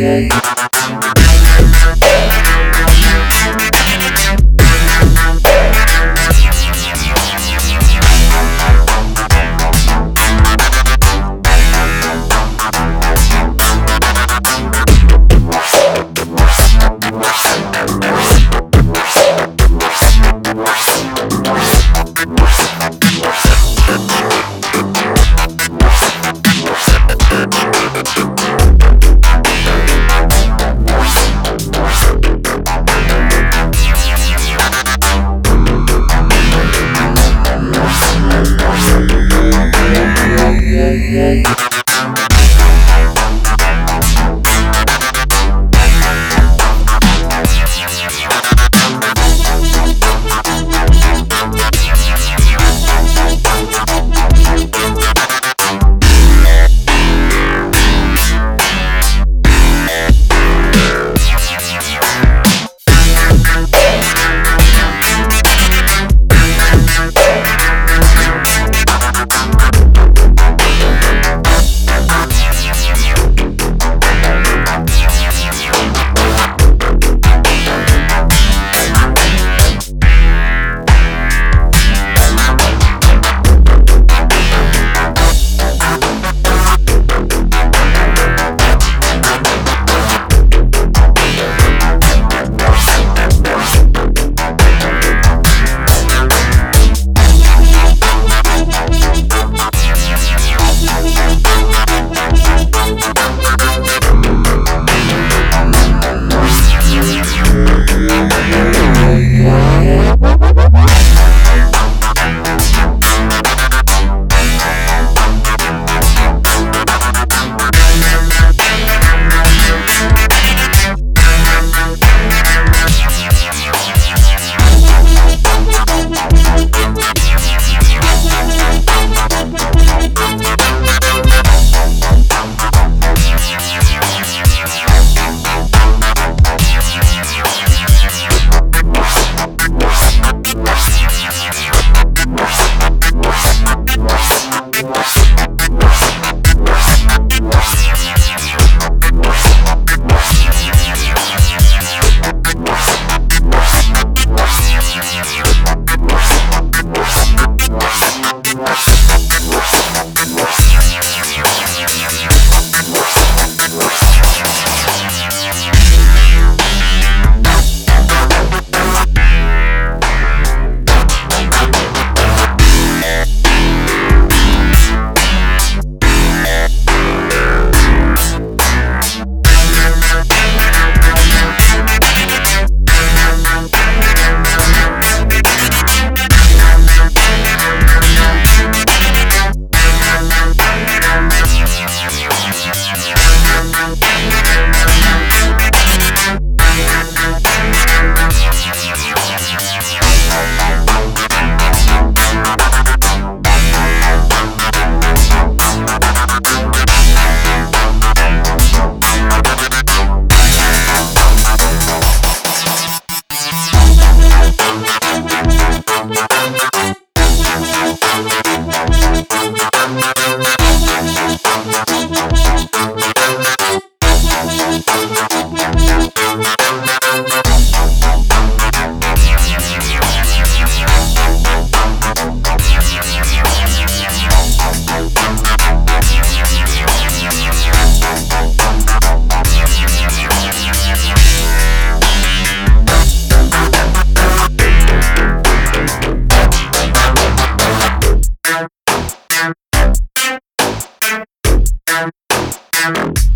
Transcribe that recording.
yeah.